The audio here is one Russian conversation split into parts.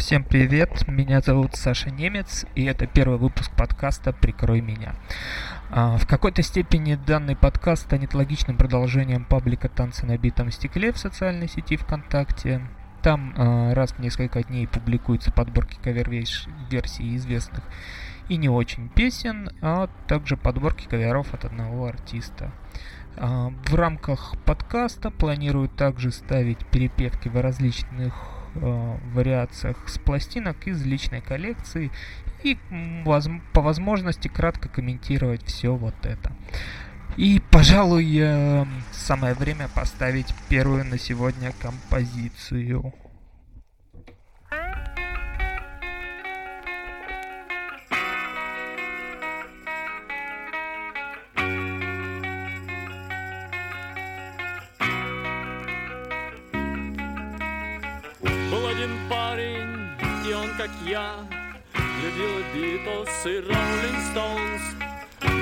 Всем привет, меня зовут Саша Немец, и это первый выпуск подкаста «Прикрой меня». А, в какой-то степени данный подкаст станет логичным продолжением паблика «Танцы на битом стекле» в социальной сети ВКонтакте. Там а, раз в несколько дней публикуются подборки кавер-версий известных и не очень песен, а также подборки каверов от одного артиста. А, в рамках подкаста планирую также ставить перепевки в различных э, вариациях с пластинок из личной коллекции и воз, по возможности кратко комментировать все вот это. И, пожалуй, э, самое время поставить первую на сегодня композицию. Битлз и Роллинг Стоунс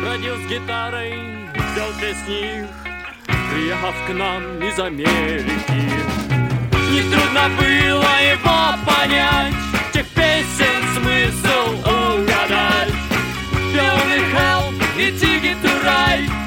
Бродил с гитарой, пел песни их Приехав к нам из Америки. Нетрудно было его понять Тех песен смысл угадать. Пел и Help, и Ticket to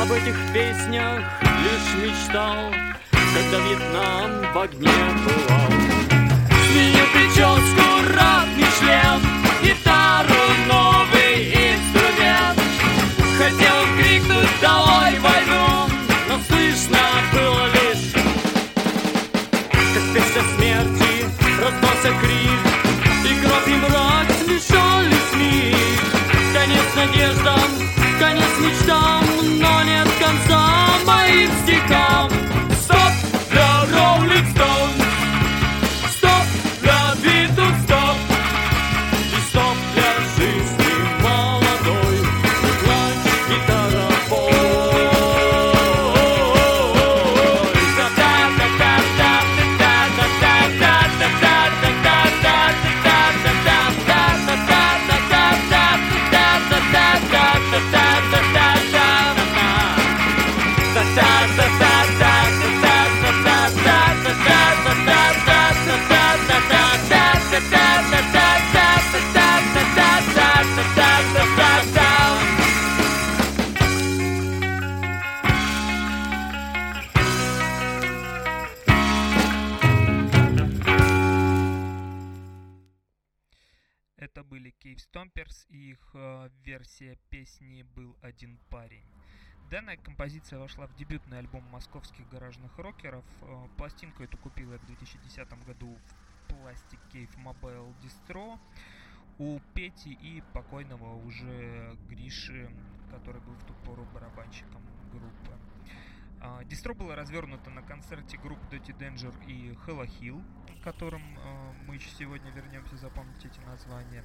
Об этих песнях лишь мечтал, когда Вьетнам в огне бывал. Сменил прическу, ратный шлем, гитару, новый инструмент. Хотел крикнуть «Долой войну!», но слышно было лишь, как песня смерти раздался крик, и гроб и мрак смешались миг. Конец надеждам, конец мечтам, конца моим альбом московских гаражных рокеров. Э, пластинку эту купил я в 2010 году в Plastic Cave Mobile Distro у Пети и покойного уже Гриши, который был в ту пору барабанщиком группы. А, Дистро было развернуто на концерте групп Dirty Danger и Hella Hill, которым э, мы сегодня вернемся, запомните эти названия.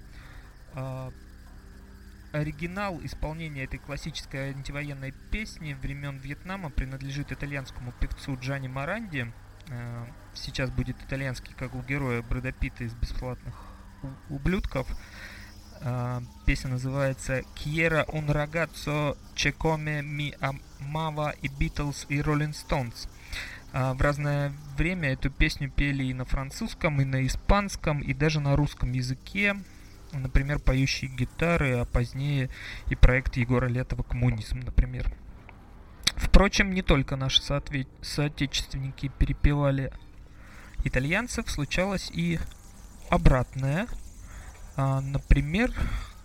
Оригинал исполнения этой классической антивоенной песни времен Вьетнама принадлежит итальянскому певцу Джани Маранди. Э, Сейчас будет итальянский, как у героя Брэда Питта из «Бесплатных ублюдков». А, Песня называется «Quiera un ragazzo come mi amava и Beatles и Rolling Stones». А, В разное время эту песню пели и на французском, и на испанском, и даже на русском языке. Например, поющие гитары, а позднее и проект Егора Летова «Коммунизм», например. Впрочем, не только наши соотве- соотечественники перепевали итальянцев, случалось и обратное. А, например,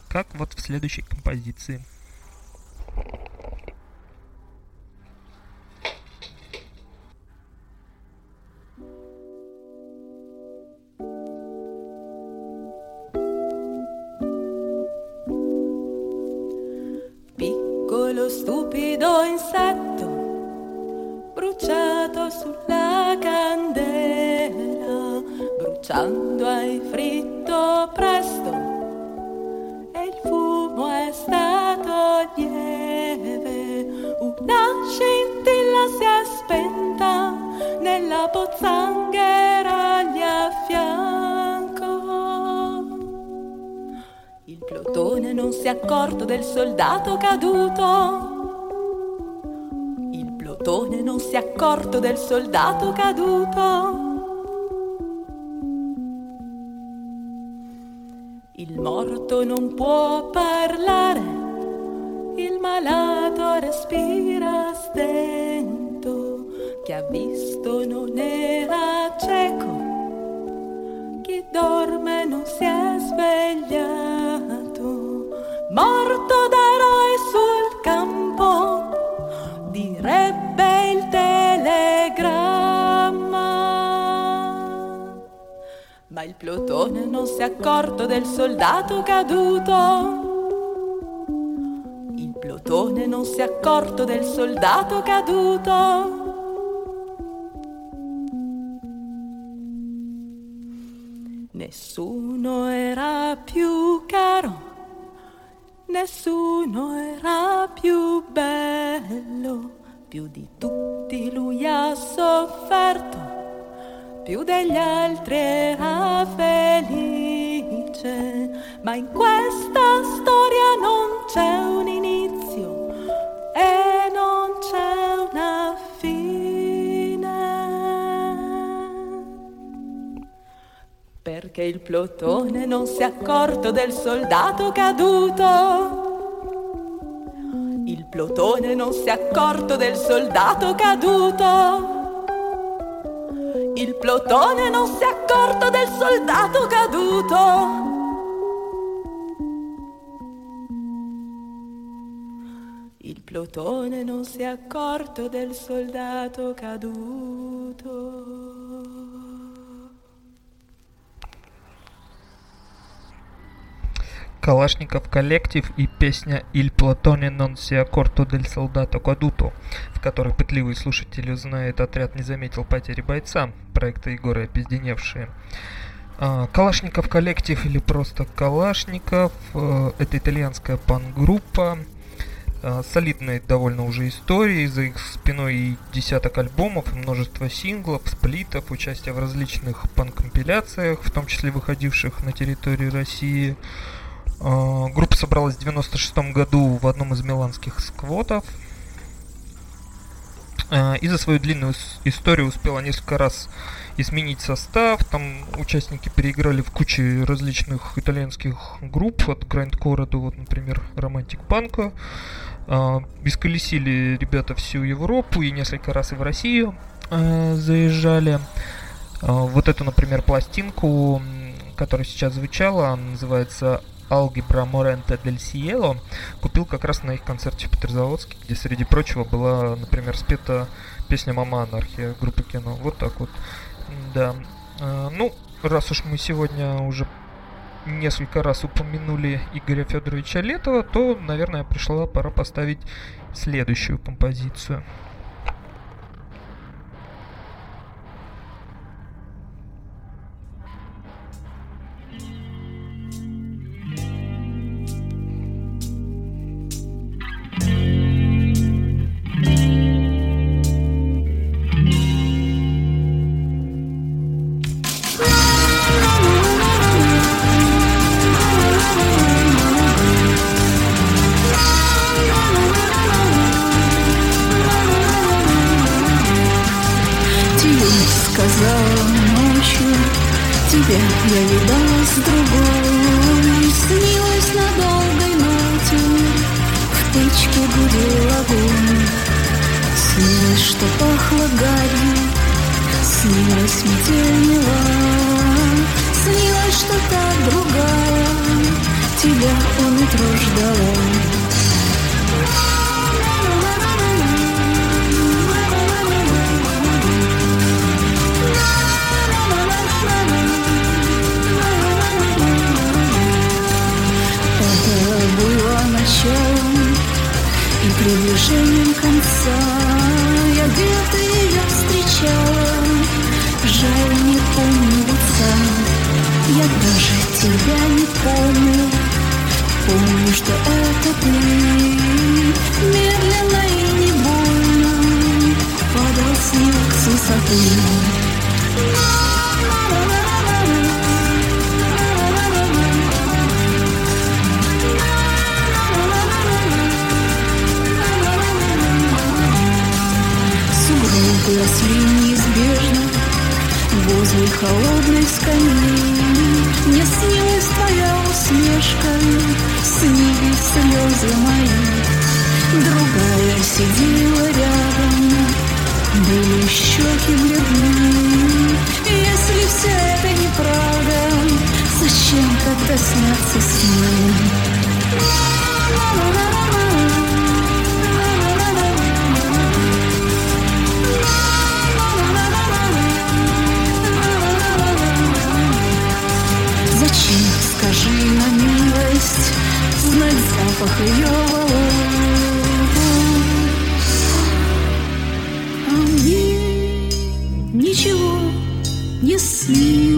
как вот в следующей композиции. Accorto del soldato caduto. Il morto non può parlare, il malato respira stento, chi ha visto non era cieco, chi dorme non si è svegliato, morto d'eroi Ma il plotone non si è accorto del soldato caduto. Il plotone non si è accorto del soldato caduto. Nessuno era più caro, nessuno era più bello, più di tutti lui ha sofferto, più degli altri era felice, ma in questa storia non c'è un inizio e non c'è una fine. Perché il plotone non si è accorto del soldato caduto. Il plotone non si è accorto del soldato caduto. Il plotone non si è accorto del soldato caduto. Il plotone non si è accorto del soldato caduto. Калашников коллектив и песня «Il Platone non si accorto del soldato caduto», в которой пытливый слушатель узнает «Отряд не заметил потери бойца» проекта Егора «Опизденевшие». А, Калашников коллектив или просто Калашников э, – это итальянская пан-группа, э, солидной довольно уже истории, за их спиной и десяток альбомов, и множество синглов, сплитов, участие в различных пан-компиляциях, в том числе выходивших на территории России – группа собралась в 96 году в одном из миланских сквотов. А, и за свою длинную историю успела несколько раз изменить состав. Там участники переиграли в куче различных итальянских групп, от грандкора до, вот, например, романтик панка. Исколесили ребята всю Европу и несколько раз и в Россию заезжали. Вот эту, например, пластинку, которая сейчас звучала, называется Алгебра Моренте дель Сиело купил как раз на их концерте в Петрозаводске, где, среди прочего, была, например, спета песня «Мама анархия» группы кино. Вот так вот. Да. А, ну, раз уж мы сегодня уже несколько раз упомянули Игоря Федоровича Летова, то, наверное, пришла пора поставить следующую композицию. Приближением конца Я где-то ее встречала Жаль, не помню лица Я даже тебя не помню. Помню, что это ты Медленно и не больно Падал снег с высоты росли неизбежно Возле холодной скамьи. Мне снилась твоя усмешка Снились слезы мои. Другая сидела рядом Были щеки бледны. Если все это неправда Зачем тогда снятся сны? Скажи на милость Знать запах ее А мне ничего не снилось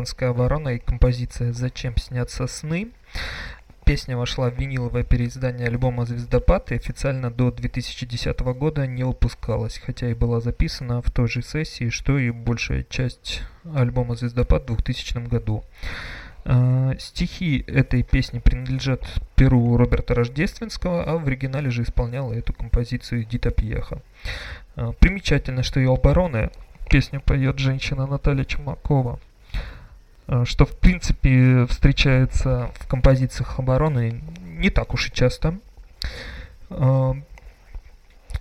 гражданская оборона и композиция «Зачем снятся сны». Песня вошла в виниловое переиздание альбома «Звездопад» и официально до 2010 года не выпускалась, хотя и была записана в той же сессии, что и большая часть альбома «Звездопад» в 2000 году. Uh, стихи этой песни принадлежат перу Роберта Рождественского, а в оригинале же исполняла эту композицию Дита Пьеха. Uh, примечательно, что ее обороны песню поет женщина Наталья Чумакова, что в принципе встречается в композициях обороны не так уж и часто. Э,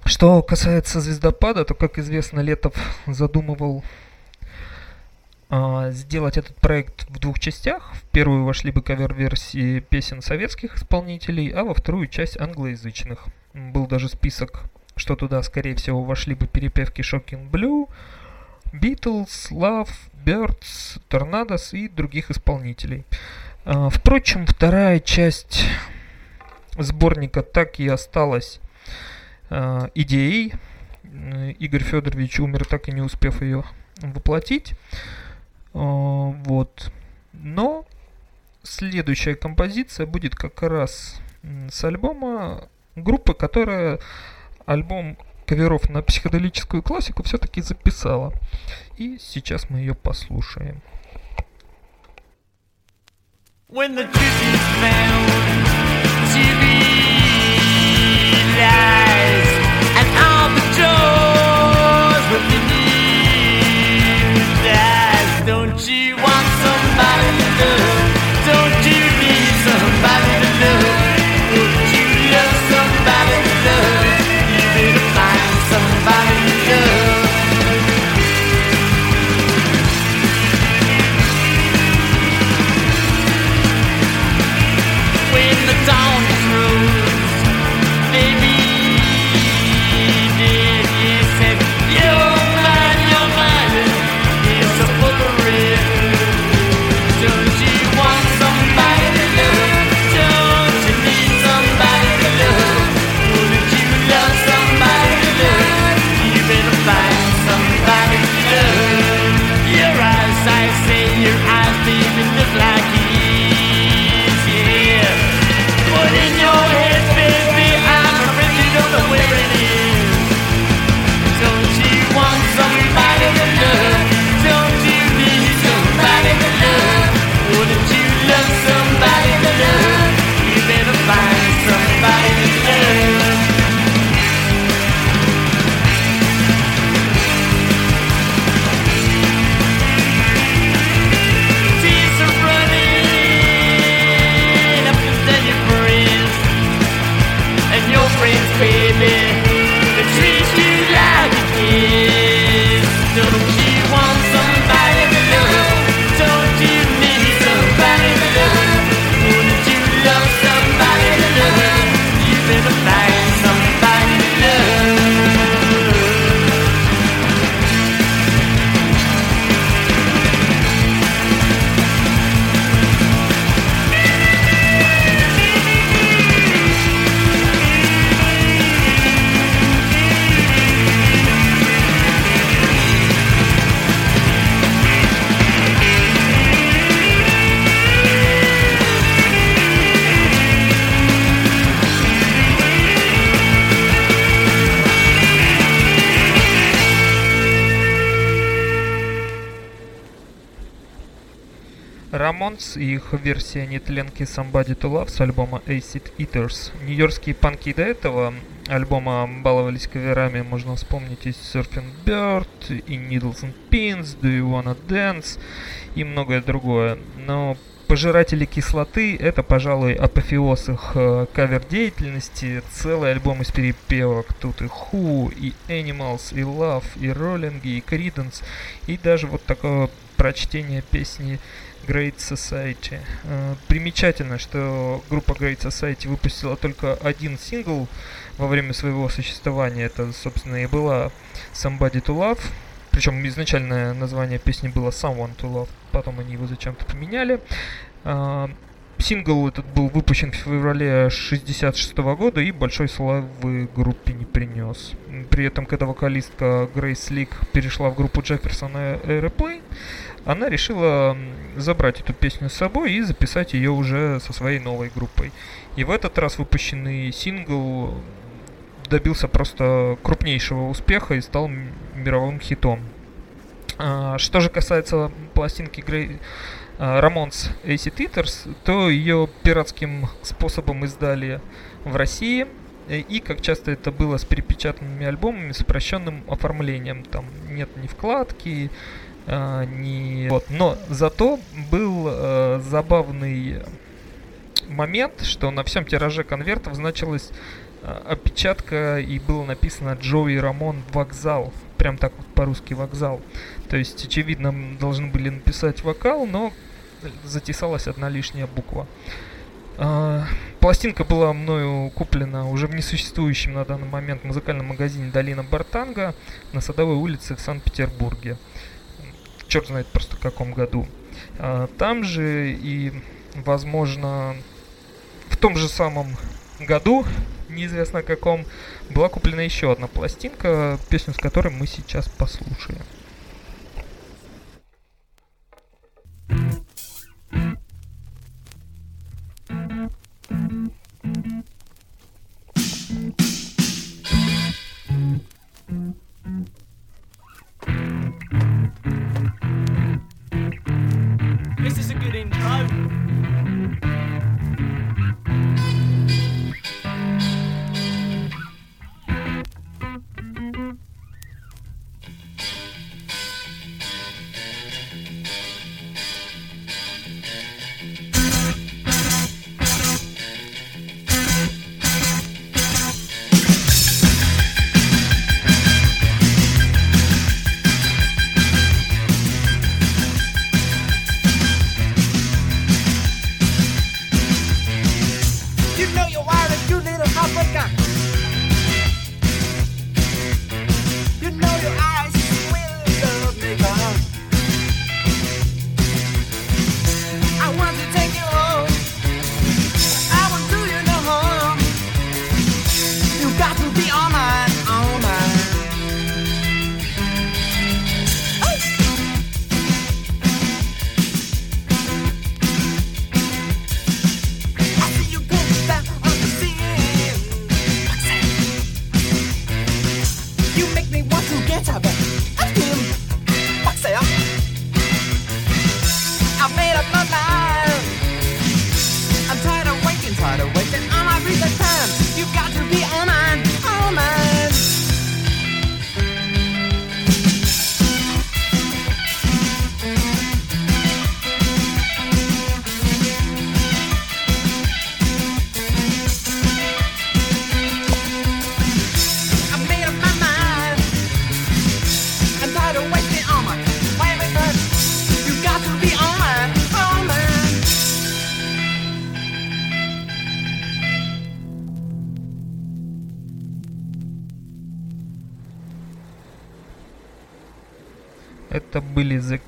что касается звездопада, то, как известно, Летов задумывал э, сделать этот проект в двух частях. В первую вошли бы кавер-версии песен советских исполнителей, а во вторую часть англоязычных. Был даже список, что туда, скорее всего, вошли бы перепевки Shocking Blue, Beatles, Love, Birds, Tornadoes и других исполнителей. Э, впрочем, вторая часть сборника так и осталась э, идеей. Э, Игорь Федорович умер, так и не успев ее воплотить. Э, вот. Но следующая композиция будет как раз с альбома группы, которая альбом каверов на психоделическую классику все-таки записала. И сейчас мы ее послушаем. When the их версия нетленки Somebody to Love с альбома Acid Eaters. Нью-Йоркские панки до этого альбома баловались каверами, можно вспомнить из Surfing Bird, и Needles and Pins, Do You Wanna Dance и многое другое. Но Пожиратели кислоты — это, пожалуй, апофеоз их э, кавер-деятельности. Целый альбом из перепевок. Тут и Who, и Animals, и Love, и Rolling, и Creedence. И даже вот такое прочтение песни Great Society. Э, примечательно, что группа Great Society выпустила только один сингл во время своего существования. Это, собственно, и была Somebody to Love. Причем изначальное название песни было Someone to Love, потом они его зачем-то поменяли. А, сингл этот был выпущен в феврале 66 года и большой славы группе не принес. При этом, когда вокалистка Грейс Лик перешла в группу Джефферсон Airplane, она решила забрать эту песню с собой и записать ее уже со своей новой группой. И в этот раз выпущенный сингл добился просто крупнейшего успеха и стал мировым хитом. А, что же касается пластинки Грей... Рамонс Acid Eaters, то ее пиратским способом издали в России. И, как часто это было с перепечатанными альбомами, с упрощенным оформлением. Там нет ни вкладки, а, ни... Вот. Но зато был а, забавный момент, что на всем тираже конвертов значилось опечатка и было написано Джоуи Рамон вокзал. Прям так вот по-русски вокзал. То есть, очевидно, должны были написать вокал, но затесалась одна лишняя буква. А, пластинка была мною куплена уже в несуществующем на данный момент музыкальном магазине Долина Бартанга на Садовой улице в Санкт-Петербурге. Черт знает просто в каком году. А, там же и, возможно, в том же самом году, неизвестно каком, была куплена еще одна пластинка, песню с которой мы сейчас послушаем.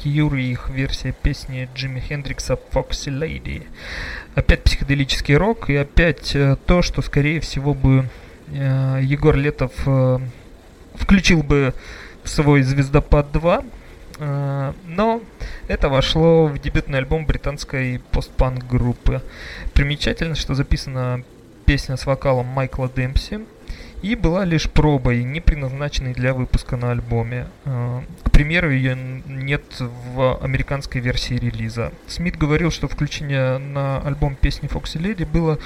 Были The Cure и их версия песни Джимми Хендрикса Foxy Lady. Опять психоделический рок и опять э, то, что скорее всего бы э, Егор Летов э, включил бы в свой «Звездопад 2», э, но это вошло в дебютный альбом британской постпанк группы. Примечательно, что записана песня с вокалом Майкла Демпси, и была лишь пробой, не предназначенной для выпуска на альбоме. А, к примеру, ее нет в американской версии релиза. Смит говорил, что включение на альбом песни Foxy Lady было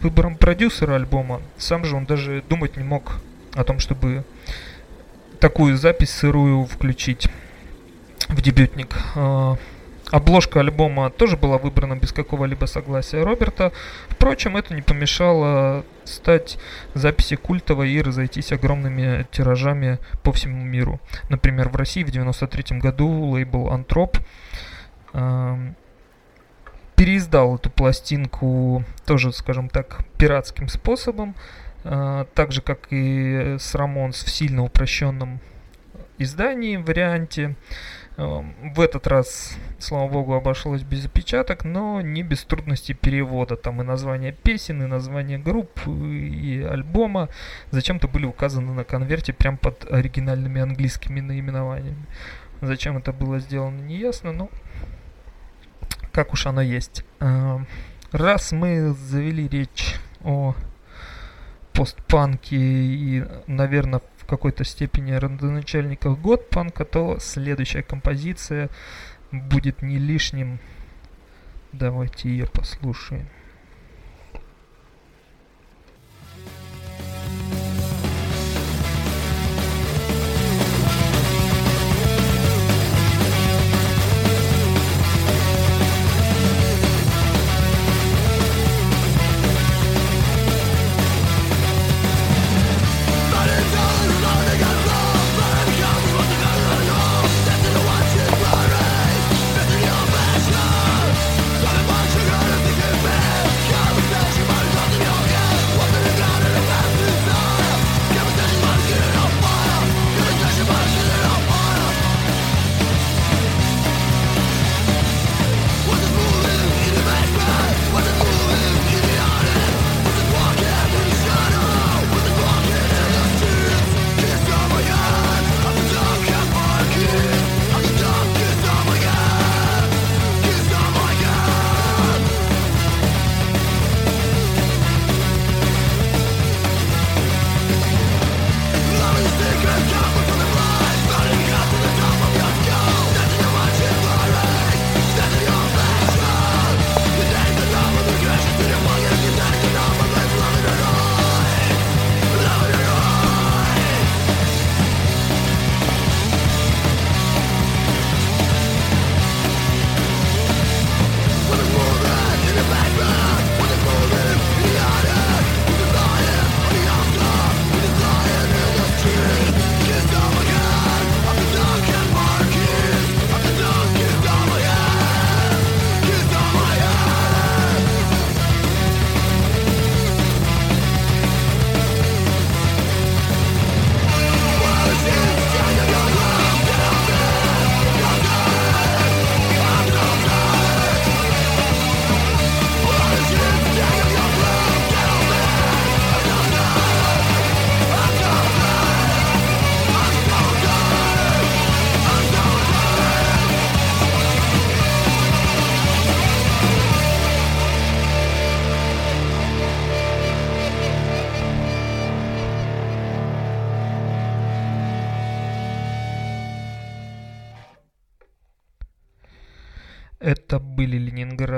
выбором продюсера альбома. Сам же он даже думать не мог о том, чтобы такую запись сырую включить в дебютник. Обложка альбома тоже была выбрана без какого-либо согласия Роберта. Впрочем, это не помешало стать записи культовой и разойтись огромными тиражами по всему миру. Например, в России в 1993 году лейбл Антроп э, переиздал эту пластинку тоже, скажем так, пиратским способом, э, так же, как и с Рамонс в сильно упрощенном издании, варианте. Эм, в этот раз, слава богу, обошлось без опечаток, но не без трудностей перевода. Там и название песен, и название групп, и альбома зачем-то были указаны на конверте прям под оригинальными английскими наименованиями. Зачем это было сделано, не ясно, но как уж оно есть. Эм, раз мы завели речь о постпанке и, наверное, какой-то степени родоначальниках год-панка, то следующая композиция будет не лишним. Давайте ее послушаем.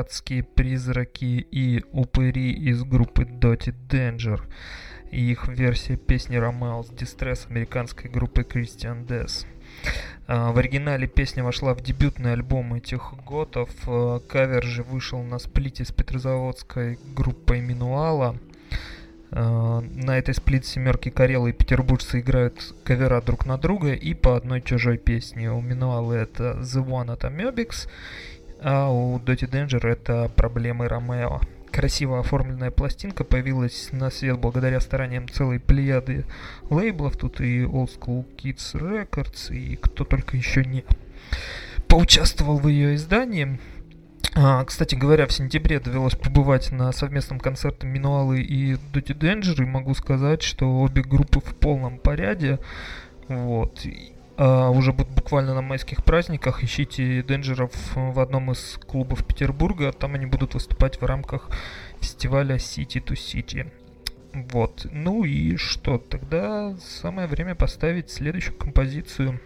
Ленинградские призраки и упыри из группы Dirty Danger и их версия песни Romeo's Distress американской группы Christian Death. А, в оригинале песня вошла в дебютный альбом этих готов. А, кавер же вышел на сплите с петрозаводской группой Минуала. А, на этой сплит семерки Карелы и петербуржцы играют кавера друг на друга и по одной чужой песне. У Минуала это The One от Amebix, а у Dirty Danger это проблемы Ромео. Красиво оформленная пластинка появилась на свет благодаря стараниям целой плеяды лейблов. Тут и Old School Kids Records, и кто только еще не поучаствовал в ее издании. А, кстати говоря, в сентябре довелось побывать на совместном концерте Минуалы и Dirty Danger, и могу сказать, что обе группы в полном порядке. Вот. А, уже буквально на майских праздниках ищите Денджеров в одном из клубов Петербурга. Там они будут выступать в рамках фестиваля City to City. Вот. Ну и что? Тогда самое время поставить следующую композицию.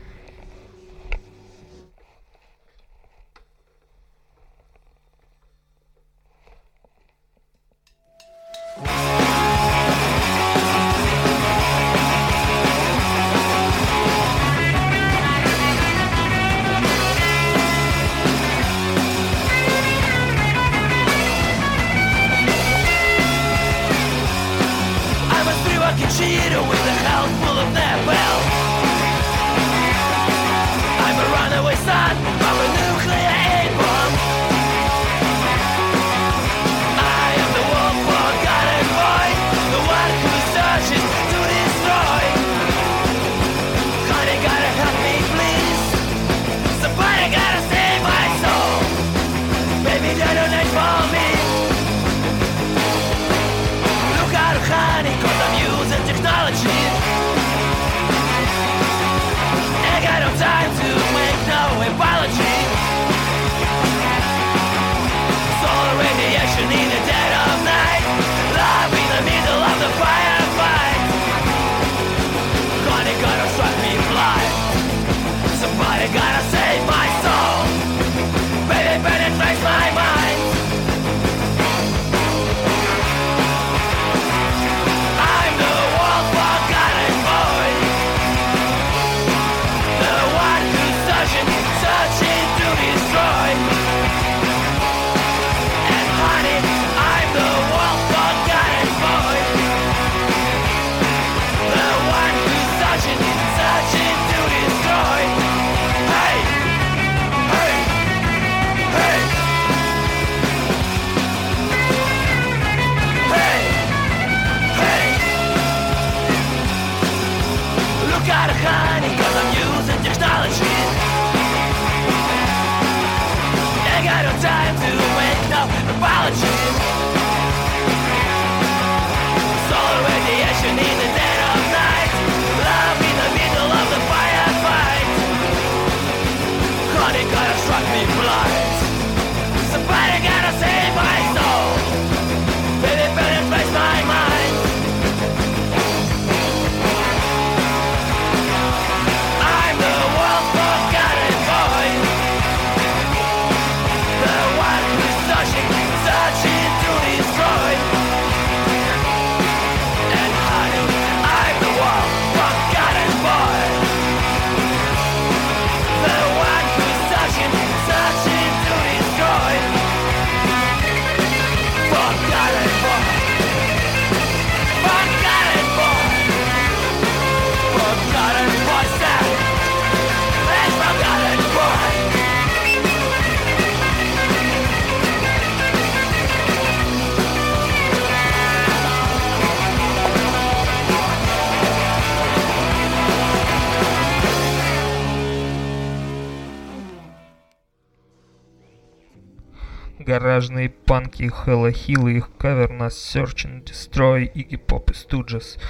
Гаражные панки Хэлла Хилл их кавер на Search and Destroy Iggy Pop и Stooges.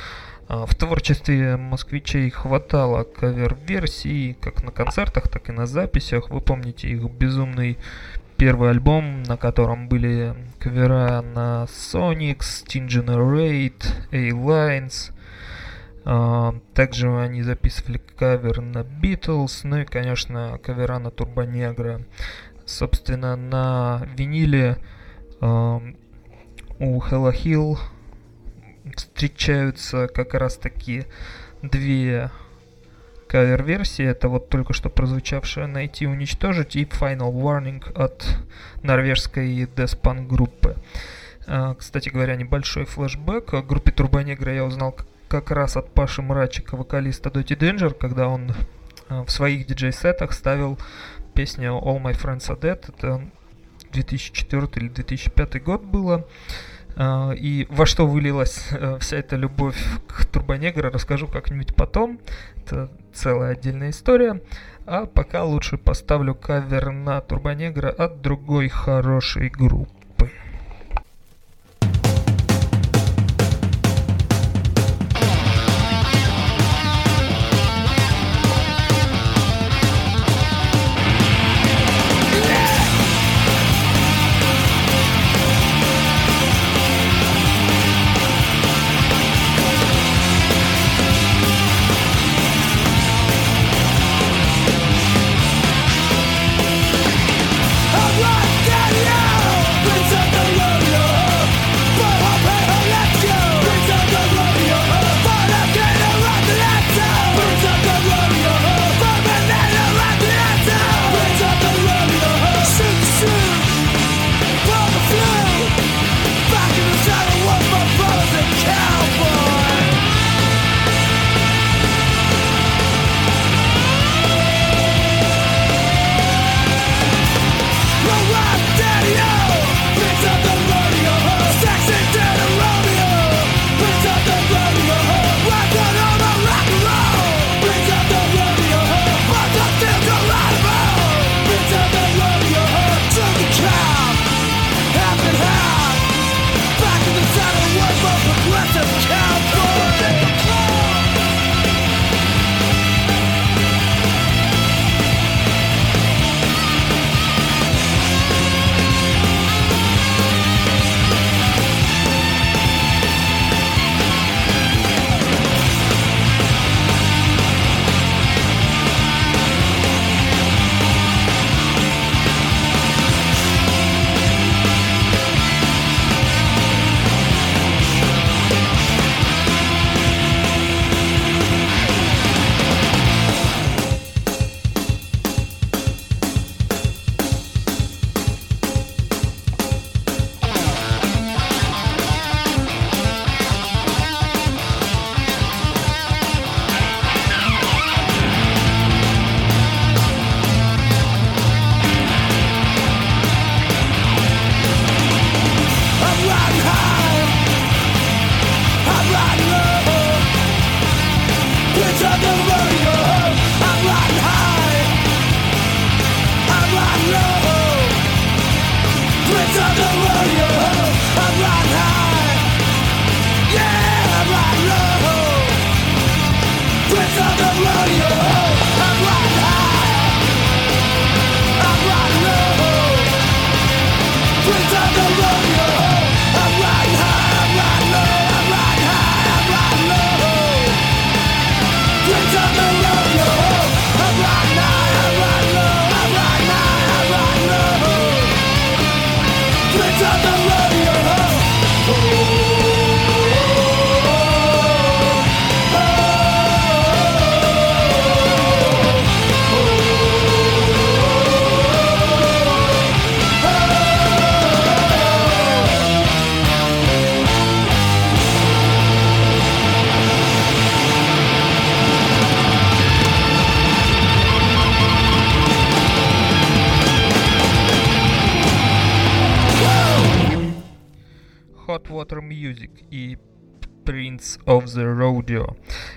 А, в творчестве москвичей хватало кавер-версий, как на концертах, так и на записях. Вы помните их безумный первый альбом, на котором были кавера на Sonics, Teen Generate, A-Lines. А, также они записывали кавер на Beatles, ну и, конечно, кавера на Турбонегра. Собственно, на виниле э, у Hello Hill встречаются как раз таки две кавер-версии. Это вот только что прозвучавшая «Найти уничтожить» и «Final Warning» от норвежской деспан группы. А, кстати говоря, небольшой флешбэк. О группе Турбонегра я узнал как раз от Паши Мрачика, вокалиста Dirty Danger, когда он а, в своих диджей-сетах ставил песню All My Friends Are Dead. Это 2004 или 2005 год было. А, и во что вылилась э, вся эта любовь к Турбонегро, расскажу как-нибудь потом. Это целая отдельная история. А пока лучше поставлю кавер на Турбонегро от другой хорошей группы.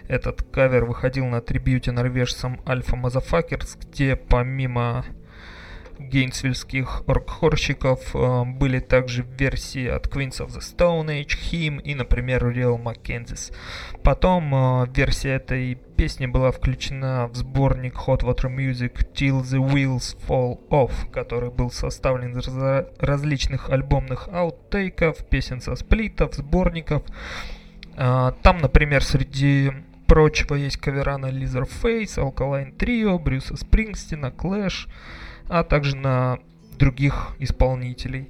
Этот кавер выходил на трибьюте норвежцам Alpha Motherfuckers, где помимо гейнсвильских оргкорщиков э, были также версии от Queens of the Stone Age, HIM и, например, Real McKenzies. Потом э, версия этой песни была включена в сборник Hot Water Music Till the Wheels Fall Off, который был составлен из различных альбомных outtake ов, песен со сплитов, сборников. Э, там, например, среди прочего есть кавера на Lizard Face, Alkaline Trio, Брюса Спрингстина, Clash, а также на других исполнителей.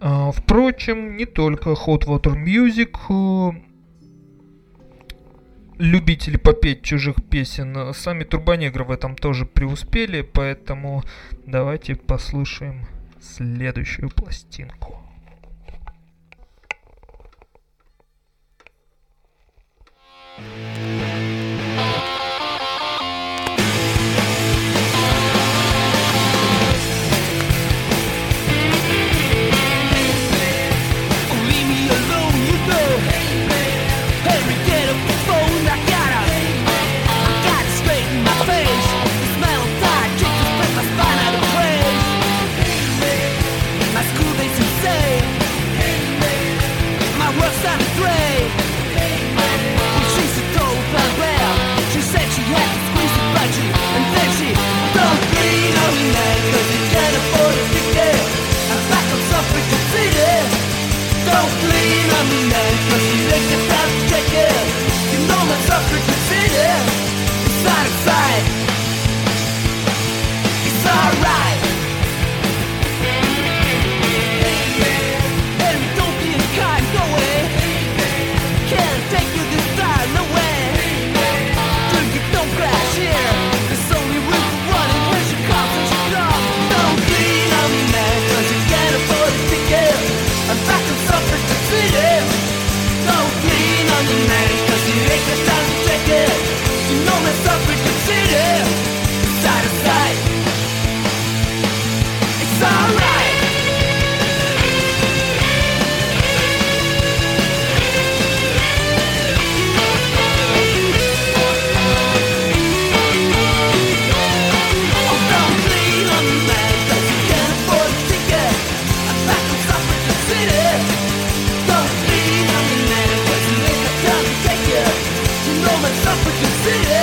А, впрочем, не только Hot Water Music э, любители попеть чужих песен, сами Турбонегры в этом тоже преуспели, поэтому давайте послушаем следующую пластинку. but you see it.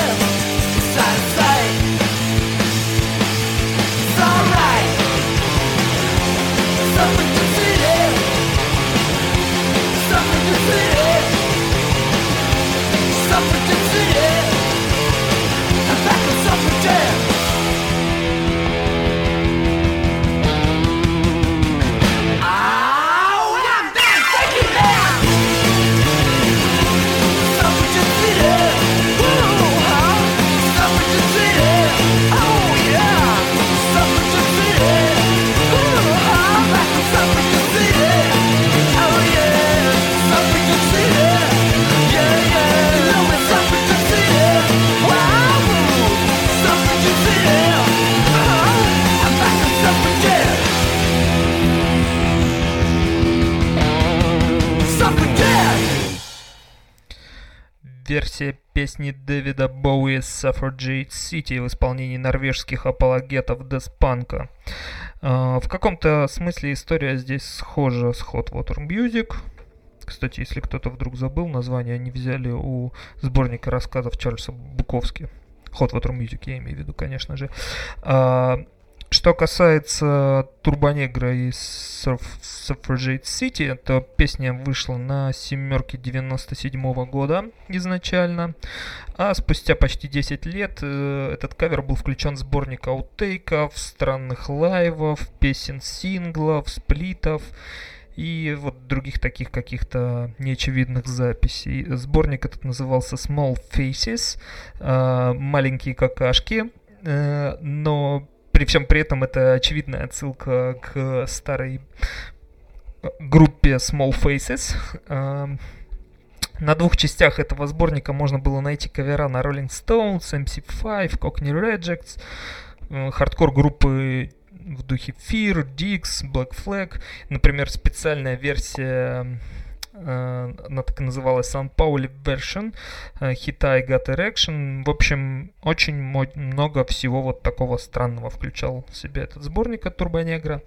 Песни Дэвида Боуи Suffragette City в исполнении норвежских апологетов Деспанка. В каком-то смысле история здесь схожа с Hot Water Music. Кстати, если кто-то вдруг забыл, название они взяли у сборника рассказов Чарльза Буковски. Hot Water Music, я имею в виду, конечно же. Что касается Турбонегра и Suffragette City, то песня вышла на семерке 97 -го года изначально, а спустя почти 10 лет э, этот кавер был включен в сборник аутейков, странных лайвов, песен синглов, сплитов и вот других таких каких-то неочевидных записей. Сборник этот назывался Small Faces, э, маленькие какашки, э, но при всем при этом это очевидная отсылка к старой группе Small Faces. Эм, на двух частях этого сборника можно было найти кавера на Rolling Stones, MC5, Cockney Rejects, э, хардкор группы в духе Fear, Dix, Black Flag, например, специальная версия Э, она так и называлась Сан Паули Version, э, хита и Got Erection. В общем, очень много всего вот такого странного включал в себя этот сборник от Турбонегра.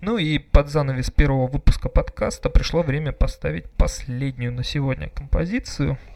Ну и под занавес первого выпуска подкаста пришло время поставить последнюю на сегодня композицию –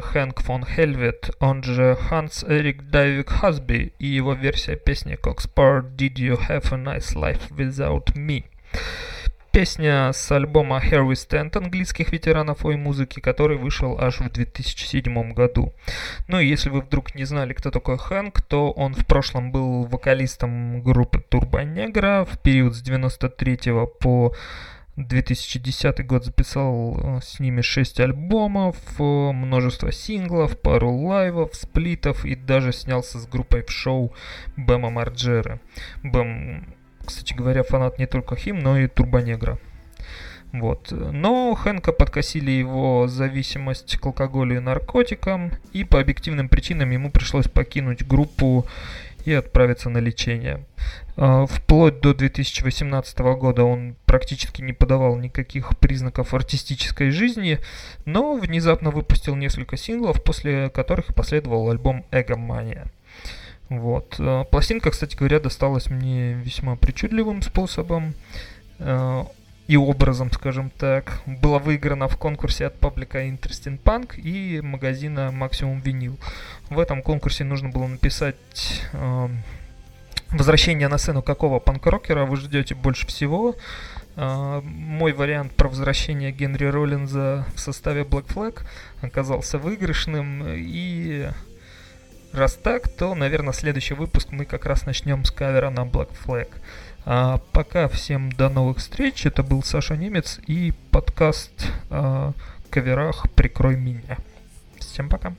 Хэнк фон Хельвет, он же Ханс Эрик Дайвик Хасби и его версия песни Coxpar Did You Have a Nice Life Without Me. Песня с альбома Here We Stand английских ветеранов ой музыки, который вышел аж в 2007 году. Ну и если вы вдруг не знали, кто такой Хэнк, то он в прошлом был вокалистом группы Турбо Негра в период с 93 по 2010 год записал э, с ними 6 альбомов, э, множество синглов, пару лайвов, сплитов и даже снялся с группой в шоу Бэма Марджера. Бэм кстати говоря, фанат не только Хим, но и Турбонегра. Вот. Но Хэнка подкосили его зависимость к алкоголю и наркотикам, и по объективным причинам ему пришлось покинуть группу и отправиться на лечение. А, вплоть до 2018 года он практически не подавал никаких признаков артистической жизни, но внезапно выпустил несколько синглов, после которых последовал альбом «Эгомания». Вот. Э, пластинка, кстати говоря, досталась мне весьма причудливым способом э, и образом, скажем так. Была выиграна в конкурсе от паблика Interesting Punk и магазина Maximum Vinyl. В этом конкурсе нужно было написать э, возвращение на сцену какого панк-рокера вы ждете больше всего. Мой вариант про возвращение Генри Роллинза в составе Black Flag оказался выигрышным и Раз так, то, наверное, следующий выпуск мы как раз начнем с кавера на Black Flag. А пока всем до новых встреч. Это был Саша Немец и подкаст о каверах «Прикрой меня». Всем пока.